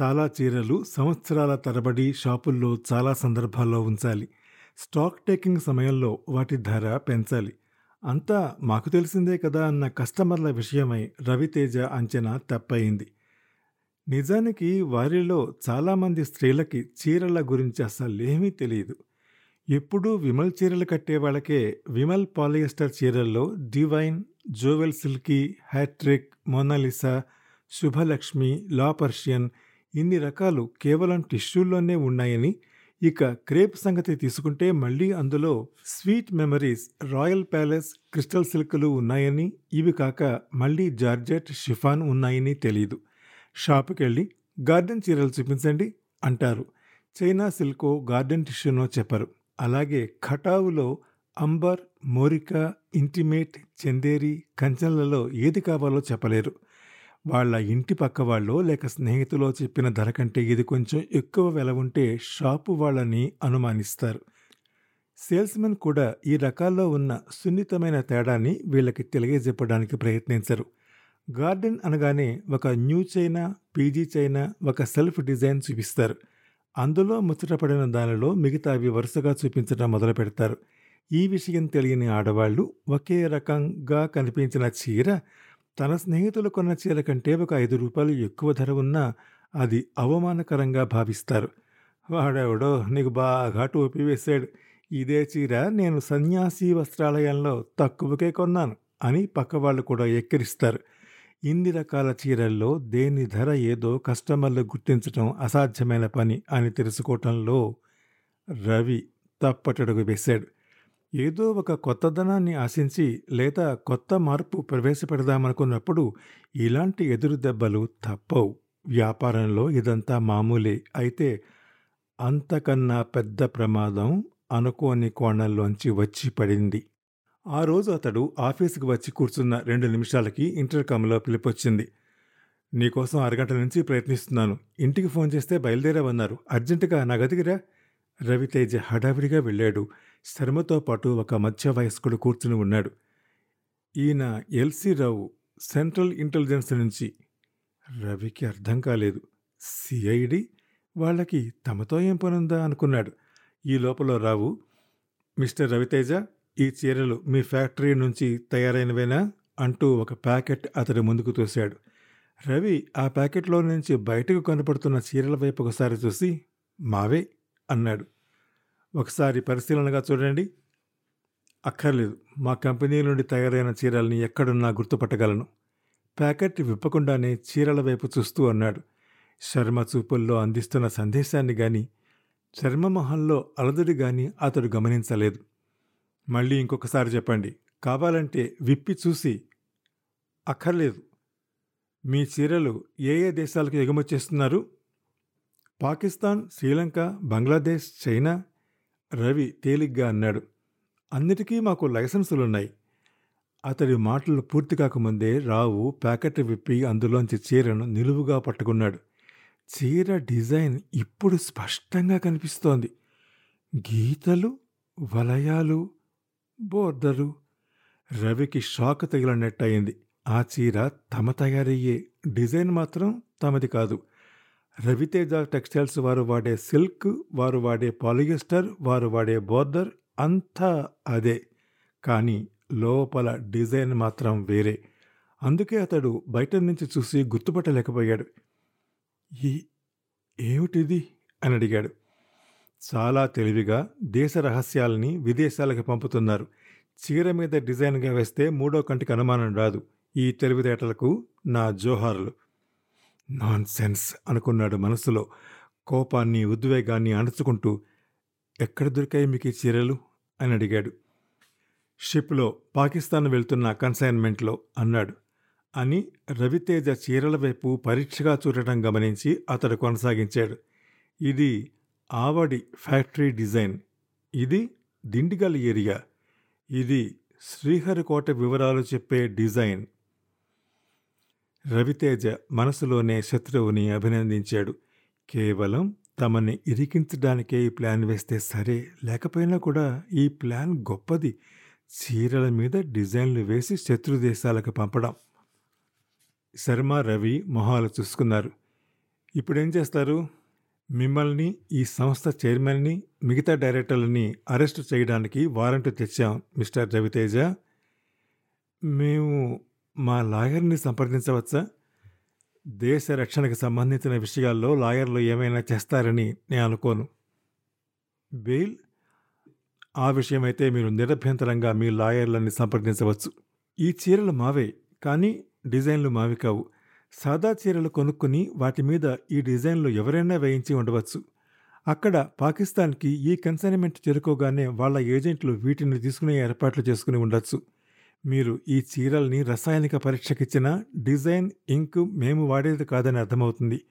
చాలా చీరలు సంవత్సరాల తరబడి షాపుల్లో చాలా సందర్భాల్లో ఉంచాలి. స్టాక్ టేకింగ్ సమయంలో వాటి ధర పెంచాలి. అంతా మాకు తెలిసిందే కదా అన్న కస్టమర్ల విషయమై రవితేజ అంచనా తప్పయింది. నిజానికి వారిలో చాలామంది స్త్రీలకి చీరల గురించి అసలేమీ తెలియదు. ఎప్పుడూ విమల్ చీరలు కట్టే వాళ్ళకే Vimal polyester చీరల్లో divine jewel silky hattrick Mona Lisa Shubhalakshmi లా పర్షియన్ ఇన్ని రకాలు కేవలం టిష్యూల్లోనే ఉన్నాయని ఇక క్రేప్ సంగతి తీసుకుంటే మళ్ళీ అందులో sweet memories royal palace crystal సిల్క్లు ఉన్నాయని ఇవి కాక మళ్ళీ జార్జెట్ షిఫాన్ ఉన్నాయని తెలియదు షాపుకెళ్ళి గార్డెన్ చీరలు చూపించండి అంటారు. చైనా సిల్కో గార్డెన్ టిష్యూనో చెప్పరు. అలాగే ఖటావులో అంబర్ మోరికా ఇంటిమేట్ చందేరి కంచెన్లలో ఏది కావాలో చెప్పలేరు. వాళ్ళ ఇంటి పక్క వాళ్ళో లేక స్నేహితులో చెప్పిన ధర కంటే ఇది కొంచెం ఎక్కువ వెల ఉంటే షాపు వాళ్ళని అనుమానిస్తారు. సేల్స్మెన్ కూడా ఈ రకాల్లో ఉన్న సున్నితమైన తేడాన్ని వీళ్ళకి తెలియజెప్పడానికి ప్రయత్నించరు. గార్డెన్ అనగానే ఒక న్యూ చైనా పీజీ చైనా ఒక సెల్ఫ్ డిజైన్ చూపిస్తారు. అందులో ముచ్చటపడిన దానిలో మిగతా అవి వరుసగా చూపించడం మొదలు పెడతారు. ఈ విషయం తెలియని ఆడవాళ్ళు ఒకే రకంగా కనిపించిన చీర తన స్నేహితులు కొన్న చీర కంటే ఒక ఐదు రూపాయలు ఎక్కువ ధర ఉన్నా అది అవమానకరంగా భావిస్తారు. వాడెవడో నీకు బాగా టోపీ వేశాడు. ఇదే చీర నేను సన్యాసి వస్త్రాలయంలో తక్కువకే కొన్నాను అని పక్కవాళ్ళు కూడా ఎక్కిరిస్తారు. ఇన్ని రకాల చీరల్లో దేని ధర ఏదో కస్టమర్లు గుర్తించడం అసాధ్యమైన పని అని తెలుసుకోవటంలో రవి తప్పటడుగు వేశాడు. ఏదో ఒక కొత్తదనాన్ని ఆశించి లేదా కొత్త మార్పు ప్రవేశపెడదామనుకున్నప్పుడు ఇలాంటి ఎదురు దెబ్బలు తప్పవు. వ్యాపారంలో ఇదంతా మామూలే. అయితే అంతకన్నా పెద్ద ప్రమాదం అనుకోని కోణంలోంచి వచ్చి పడింది. ఆ రోజు అతడు ఆఫీసుకు వచ్చి కూర్చున్న రెండు నిమిషాలకి ఇంటర్కామ్లో పిలిపొచ్చింది. నీకోసం అరగంట నుంచి ప్రయత్నిస్తున్నాను. ఇంటికి ఫోన్ చేస్తే బయలుదేరావన్నారు. అర్జెంటుగా నా గదికిరా రవితేజ హడావిడిగా వెళ్ళాడు. శర్మతో పాటు ఒక మధ్య వయస్కుడు కూర్చుని ఉన్నాడు. ఈయన ఎల్సి రావు సెంట్రల్ ఇంటెలిజెన్స్ నుంచి. రవికి అర్థం కాలేదు. సిఐడి? వాళ్ళకి తమతో ఏం పనుందా అనుకున్నాడు. ఈ లోపల రావు మిస్టర్ రవితేజ ఈ చీరలు మీ ఫ్యాక్టరీ నుంచి తయారైనవేనా? అంటూ ఒక ప్యాకెట్ అతడి ముందుకు తోశాడు. రవి ఆ ప్యాకెట్లో నుంచి బయటకు కనపడుతున్న చీరల వైపు ఒకసారి చూసి మావే అన్నాడు. ఒకసారి పరిశీలనగా చూడండి. అక్కర్లేదు. మా కంపెనీ నుండి తయారైన చీరల్ని ఎక్కడున్నా గుర్తుపట్టగలను. ప్యాకెట్ విప్పకుండానే చీరల వైపు చూస్తూ అన్నాడు. శర్మ చూపుల్లో అందిస్తున్న సందేశాన్ని గాని చర్మమొహంలో అలదుడి గాని అతడు గమనించలేదు. మళ్ళీ ఇంకొకసారి చెప్పండి. కావాలంటే విప్పి చూసి. అక్కర్లేదు. మీ చీరలు ఏ ఏ దేశాలకు ఎగుమతి చేస్తున్నారు? పాకిస్తాన్ శ్రీలంక బంగ్లాదేశ్ చైనా రవి తేలిగ్గా అన్నాడు. అన్నిటికీ మాకు లైసెన్సులున్నాయి. అతడి మాటలు పూర్తి కాకముందే రావు ప్యాకెట్ విప్పి అందులోంచి చీరను నిలువుగా పట్టుకున్నాడు. చీర డిజైన్ ఇప్పుడు స్పష్టంగా కనిపిస్తోంది. గీతలు వలయాలు బోర్డరు. రవికి షాక్ తగిలినట్టయింది. ఆ చీర తమ తయారయ్యే డిజైన్ మాత్రం తమది కాదు. రవితేజ టెక్స్టైల్స్ వారు వాడే సిల్క్ వారు వాడే పాలియస్టర్ వారు వాడే బోర్డర్ అంతా అదే. కానీ లోపల డిజైన్ మాత్రం వేరే. అందుకే అతడు బయట నుంచి చూసి గుర్తుపట్టలేకపోయాడు. ఈ ఏమిటిది? అని అడిగాడు. చాలా తెలివిగా దేశ రహస్యాలని విదేశాలకు పంపుతున్నారు. చీర మీద డిజైన్గా వేస్తే మూడో కంటికి అనుమానం రాదు. ఈ తెలివితేటలకు నా జోహార్లు. నాన్ సెన్స్ అనుకున్నాడు మనసులో. కోపాన్ని ఉద్వేగాన్ని అణుచుకుంటూ ఎక్కడ దొరికాయి మీకు ఈ చీరలు? అని అడిగాడు. షిప్లో పాకిస్తాన్ వెళ్తున్న కన్సైన్మెంట్లో అన్నాడు. అని రవితేజ చీరల వైపు పరీక్షగా చూడటం గమనించి అతడు కొనసాగించాడు. ఇది ఆవడి ఫ్యాక్టరీ డిజైన్. ఇది దిండిగల్ ఏరియా. ఇది శ్రీహరికోట వివరాలు చెప్పే డిజైన్. రవితేజ మనసులోనే శత్రువుని అభినందించాడు. కేవలం తమని ఇరికించడానికే ఈ ప్లాన్ వేస్తే సరే లేకపోయినా కూడా ఈ ప్లాన్ గొప్పది. చీరల మీద డిజైన్లు వేసి శత్రు దేశాలకు పంపడం. శర్మ రవి మొహాలు చూసుకున్నారు. ఇప్పుడేం చేస్తారు? మిమ్మల్ని ఈ సంస్థ చైర్మన్ని మిగతా డైరెక్టర్లని అరెస్ట్ చేయడానికి వారెంట్ తెచ్చాం మిస్టర్ రవితేజ. మేము మా లాయర్ని సంప్రదించవచ్చా? దేశ రక్షణకు సంబంధించిన విషయాల్లో లాయర్లు ఏమైనా చేస్తారని నేను అనుకోను. బెయిల్ ఆ విషయమైతే మీరు నిరభ్యంతరంగా మీ లాయర్లని సంప్రదించవచ్చు. ఈ చీరలు మావే కానీ డిజైన్లు మావి కావు. సాదా చీరలు కొనుక్కొని వాటి మీద ఈ డిజైన్లు ఎవరైనా వేయించి ఉండవచ్చు. అక్కడ పాకిస్తాన్కి ఈ కన్సైన్మెంట్ చేరుకోగానే వాళ్ళ ఏజెంట్లు వీటిని తీసుకునే ఏర్పాట్లు చేసుకుని ఉండొచ్చు. మీరు ఈ చీరల్ని రసాయనిక పరీక్షకిచ్చిన డిజైన్ ఇంక్ మేము వాడేది కాదని అర్థమవుతుంది.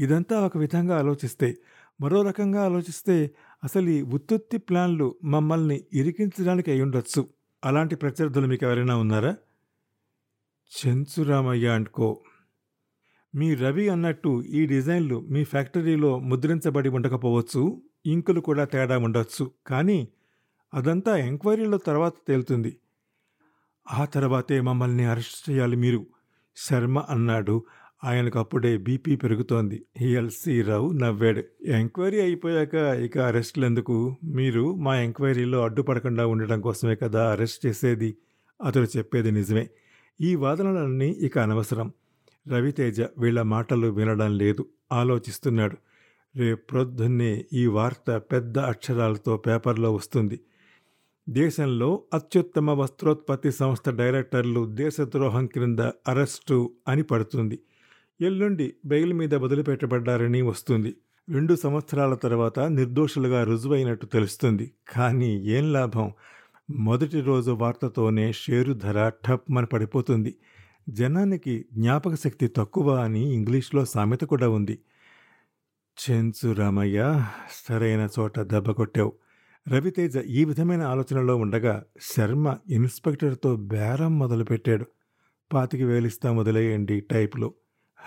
ఇదంతా ఒక విధంగా ఆలోచిస్తే మరో రకంగా ఆలోచిస్తే అసలు ఈ ఉత్పత్తి ప్లాన్లు మమ్మల్ని ఇరికించడానికి అయ్యుండొచ్చు. అలాంటి ప్రత్యర్థులు మీకు ఎవరైనా ఉన్నారా? Chenchuramayya and Co. మీ రవి అన్నట్టు ఈ డిజైన్లు మీ ఫ్యాక్టరీలో ముద్రించబడి ఉండకపోవచ్చు ఇంకులు కూడా తేడా ఉండొచ్చు. కానీ అదంతా ఎంక్వైరీలో తర్వాత తేలుతుంది. ఆ తర్వాతే మమ్మల్ని అరెస్ట్ చేయాలి మీరు శర్మ అన్నాడు. ఆయనకు అప్పుడే బీపీ పెరుగుతోంది. ఎల్సీ రావు నవ్వాడు. ఎంక్వైరీ అయిపోయాక ఇక అరెస్ట్లు ఎందుకు మీరు మా ఎంక్వైరీలో అడ్డుపడకుండా ఉండడం కోసమే కదా అరెస్ట్ చేసేది? అతడు చెప్పేది నిజమే. ఈ వాదనలన్నీ ఇక అనవసరం. రవితేజ వీళ్ళ మాటలు వినడం లేదు. ఆలోచిస్తున్నాడు. రేపొద్దున్నే ఈ వార్త పెద్ద అక్షరాలతో పేపర్లో వస్తుంది. దేశంలో అత్యుత్తమ వస్త్రోత్పత్తి సంస్థ డైరెక్టర్లు దేశద్రోహం క్రింద అరెస్టు అని పడుతుంది. ఎల్లుండి బెయిల్ మీద వదిలిపెట్టబడ్డారని వస్తుంది. రెండు సంవత్సరాల తర్వాత నిర్దోషులుగా రుజువైనట్టు తెలుస్తుంది. కానీ ఏం లాభం? మొదటి రోజు వార్తతోనే షేరు ధర ఠప్మని పడిపోతుంది. జనానికి జ్ఞాపక శక్తి తక్కువ అని ఇంగ్లీష్లో సామెత కూడా ఉంది. చెంచు రామయ్య సరైన చోట దెబ్బ కొట్టావు. రవితేజ ఈ విధమైన ఆలోచనలో ఉండగా శర్మ ఇన్స్పెక్టర్తో బేరం మొదలుపెట్టాడు. పాతికి వేలిస్తా మొదలయ్యండి టైప్లో.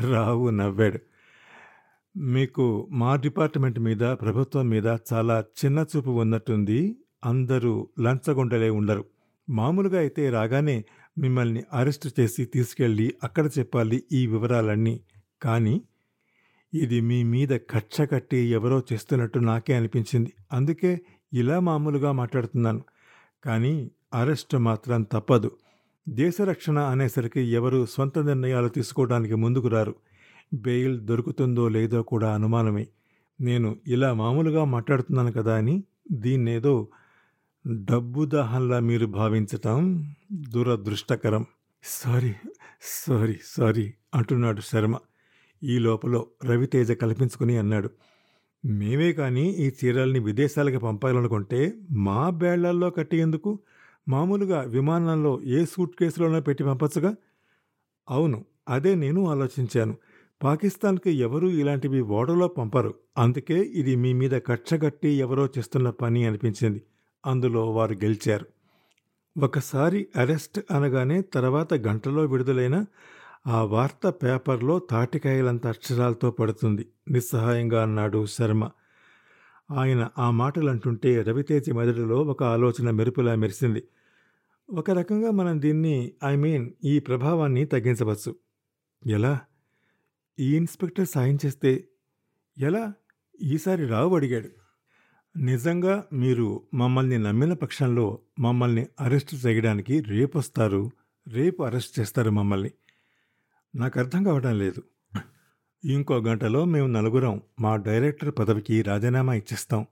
రావు నవ్వాడు. మీకు మా డిపార్ట్మెంట్ మీద ప్రభుత్వం మీద చాలా చిన్న చూపు ఉన్నట్టుంది. అందరూ లంచగొండలే ఉండరు. మామూలుగా అయితే రాగానే మిమ్మల్ని అరెస్ట్ చేసి తీసుకెళ్ళి అక్కడ చెప్పాలి ఈ వివరాలన్నీ. కానీ ఇది మీ మీద కక్ష కట్టి ఎవరో చేస్తున్నట్టు నాకే అనిపించింది. అందుకే ఇలా మామూలుగా మాట్లాడుతున్నాను. కానీ అరెస్ట్ మాత్రం తప్పదు. దేశరక్షణ అనేసరికి ఎవరు సొంత నిర్ణయాలు తీసుకోవడానికి ముందుకు రారు. బెయిల్ దొరుకుతుందో లేదో కూడా అనుమానమే. నేను ఇలా మామూలుగా మాట్లాడుతున్నాను కదా అని దీన్నేదో డబ్బు దాహంలా మీరు భావించటం దురదృష్టకరం. సారీ సారీ సారీ అంటున్నాడు శర్మ. ఈ లోపల రవితేజ కల్పించుకుని అన్నాడు. మేమే కానీ ఈ చీరల్ని విదేశాలకు పంపాలనుకుంటే మా బేళ్ళల్లో కట్టేందుకు మామూలుగా విమానంలో ఏ సూట్ కేసులోనో పెట్టి పంపచ్చుగా? అవును అదే నేను ఆలోచించాను. పాకిస్తాన్కి ఎవరూ ఇలాంటివి ఓడలో పంపరు. అందుకే ఇది మీ మీద కక్షగట్టి ఎవరో చేస్తున్న పని అనిపించింది. అందులో వారు గెలిచారు. ఒకసారి అరెస్ట్ అనగానే తర్వాత గంటలో విడుదలైన ఆ వార్త పేపర్లో తాటికాయలంత అక్షరాలతో పడుతుంది. నిస్సహాయంగా అన్నాడు శర్మ. ఆయన ఆ మాటలు అంటుంటే రవితేజ మెదడులో ఒక ఆలోచన మెరుపులా మెరిసింది. ఒక రకంగా మనం దీన్ని ఐ మీన్ ఈ ప్రభావాన్ని తగ్గించవచ్చు. ఎలా? ఈ ఇన్స్పెక్టర్ సాయం చేస్తే? ఎలా? ఈసారి రావు అడిగాడు. నిజంగా మీరు మమ్మల్ని నమ్మిన పక్షంలో మమ్మల్ని అరెస్ట్ చేయడానికి రేపు వస్తారు రేపు అరెస్ట్ చేస్తారు మమ్మల్ని. నాకు అర్థం కావడం లేదు. ఇంకో గంటలో మేము నలుగురం మా డైరెక్టర్ పదవికి రాజీనామా ఇచ్చేస్తాం.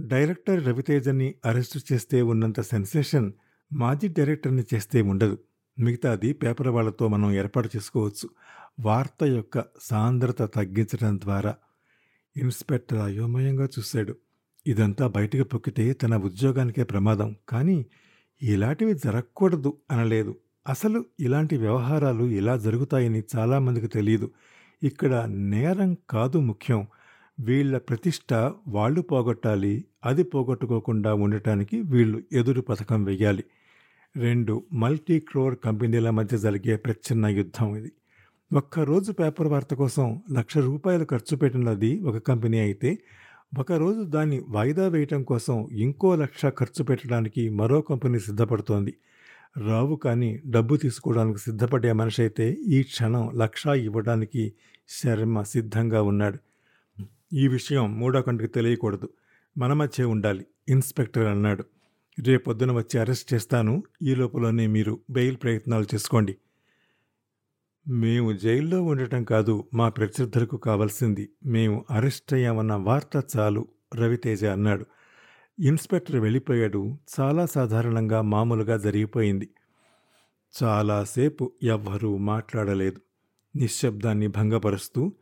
డైరెక్టర్ రవితేజని అరెస్టు చేస్తే ఉన్నంత సెన్సేషన్ మాజీ డైరెక్టర్ని చేస్తే ఉండదు. మిగతాది పేపర్ వాళ్ళతో మనం ఏర్పాటు చేసుకోవచ్చు. వార్త యొక్క సాంద్రత తగ్గించడం ద్వారా ఇన్స్పెక్టర్ అయోమయంగా చూశాడు. ఇదంతా బయటకు పొక్కితే తన ఉద్యోగానికే ప్రమాదం. కానీ ఇలాంటివి జరగకూడదు అనలేదు. అసలు ఇలాంటి వ్యవహారాలు ఇలా జరుగుతాయని చాలామందికి తెలియదు ఇక్కడ నేరం కాదు ముఖ్యం. వీళ్ళ ప్రతిష్ట వాళ్ళు పోగొట్టాలి అది పోగొట్టుకోకుండా ఉండటానికి వీళ్ళు ఎదురు పథకం వెయ్యాలి. రెండు మల్టీ క్రోర్ కంపెనీల మధ్య జరిగే ప్రచ్ఛన్న యుద్ధం ఇది. ఒక్కరోజు పేపర్ వార్త కోసం లక్ష రూపాయలు ఖర్చు పెట్టినది ఒక కంపెనీ అయితే ఒకరోజు దాన్ని వాయిదా వేయటం కోసం ఇంకో లక్ష ఖర్చు పెట్టడానికి మరో కంపెనీ సిద్ధపడుతోంది. రావు కానీ డబ్బు తీసుకోవడానికి సిద్ధపడే మనిషి అయితే ఈ క్షణం లక్షా ఇవ్వడానికి శర్మ సిద్ధంగా ఉన్నాడు. ఈ విషయం మూడో కంటికి తెలియకూడదు. మన మధ్య ఉండాలి ఇన్స్పెక్టర్ అన్నాడు. రేపొద్దున వచ్చి అరెస్ట్ చేస్తాను. ఈ లోపలనే మీరు బెయిల్ ప్రయత్నాలు చేసుకోండి. మేము జైల్లో ఉండటం కాదు మా ప్రత్యర్థులకు కావాల్సింది. మేము అరెస్ట్ అయ్యామన్న వార్త చాలు రవితేజ అన్నాడు. ఇన్స్పెక్టర్ వెళ్ళిపోయాడు. చాలా సాధారణంగా మామూలుగా జరిగిపోయింది. చాలాసేపు ఎవ్వరూ మాట్లాడలేదు. నిశ్శబ్దాన్ని భంగపరుస్తూ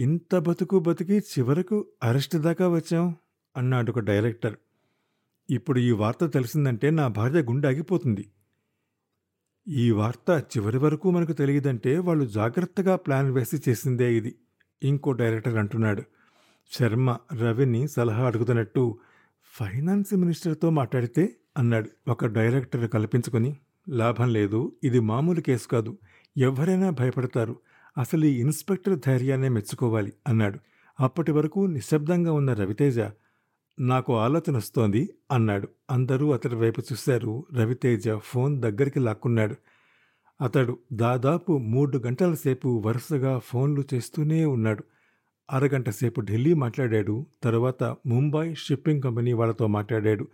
ఇంత బతుకు బతికి చివరకు అరెస్ట్ దాకా వచ్చాం? అన్నాడు ఒక డైరెక్టర్. ఇప్పుడు ఈ వార్త తెలిసిందంటే నా భార్య గుండె ఆగిపోతుంది. ఈ వార్త చివరి వరకు మనకు తెలియదంటే వాళ్ళు జాగ్రత్తగా ప్లాన్ వేసి చేసిందే ఇది ఇంకో డైరెక్టర్ అంటున్నాడు. శర్మ రవిని సలహా అడుగుతున్నట్టు ఫైనాన్స్ మినిస్టర్తో మాట్లాడితే అన్నాడు. ఒక డైరెక్టర్ కల్పించుకొని లాభం లేదు ఇది మామూలు కేసు కాదు ఎవరైనా భయపడతారు అసలు ఈ ఇన్స్పెక్టర్ ధైర్యాన్నే మెచ్చుకోవాలి అన్నాడు. అప్పటి వరకు నిశ్శబ్దంగా ఉన్న రవితేజ నాకు ఆలోచన వస్తోంది అన్నాడు. అందరూ అతడి వైపు చూశారు రవితేజ ఫోన్ దగ్గరికి లాక్కున్నాడు. అతడు దాదాపు మూడు గంటల సేపు వరుసగా ఫోన్లు చేస్తూనే ఉన్నాడు. అరగంట సేపు ఢిల్లీ మాట్లాడాడు. తర్వాత ముంబై షిప్పింగ్ కంపెనీ వాళ్ళతో మాట్లాడాడు.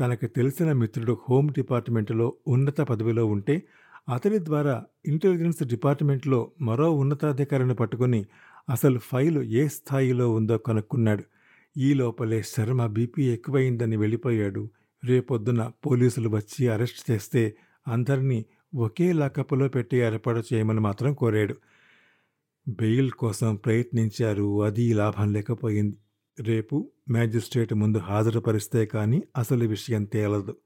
తనకు తెలిసిన మిత్రుడు హోమ్ డిపార్ట్మెంట్లో ఉన్నత పదవిలో ఉంటే అతడి ద్వారా ఇంటెలిజెన్స్ డిపార్ట్మెంట్లో మరో ఉన్నతాధికారిని పట్టుకుని అసలు ఫైలు ఏ స్థాయిలో ఉందో కనుక్కున్నాడు. ఈ లోపలే శర్మ బీపీ ఎక్కువైందని వెళ్ళిపోయాడు. రేపొద్దున పోలీసులు వచ్చి అరెస్ట్ చేస్తే అందరినీ ఒకే లాకప్లో పెట్టి ఏర్పాటు చేయమని మాత్రం కోరాడు. బెయిల్ కోసం ప్రయత్నించారు. అది లాభం లేకపోయింది. రేపు మ్యాజిస్ట్రేట్ ముందు హాజరుపరిస్తే కానీ అసలు విషయం తేలదు.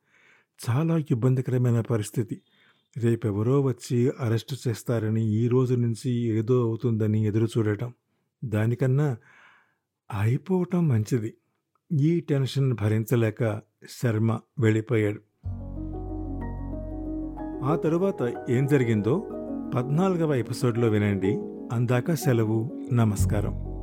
చాలా ఇబ్బందికరమైన పరిస్థితి. రేపెవరో వచ్చి అరెస్టు చేస్తారని ఈ రోజు నుంచి ఏదో అవుతుందని ఎదురు చూడటం దానికన్నా అయిపోవటం మంచిది. ఈ టెన్షన్ భరించలేక శర్మ వెళ్ళిపోయాడు. ఆ తరువాత ఏం జరిగిందో పద్నాలుగవ ఎపిసోడ్లో వినండి. అందాక సెలవు. నమస్కారం.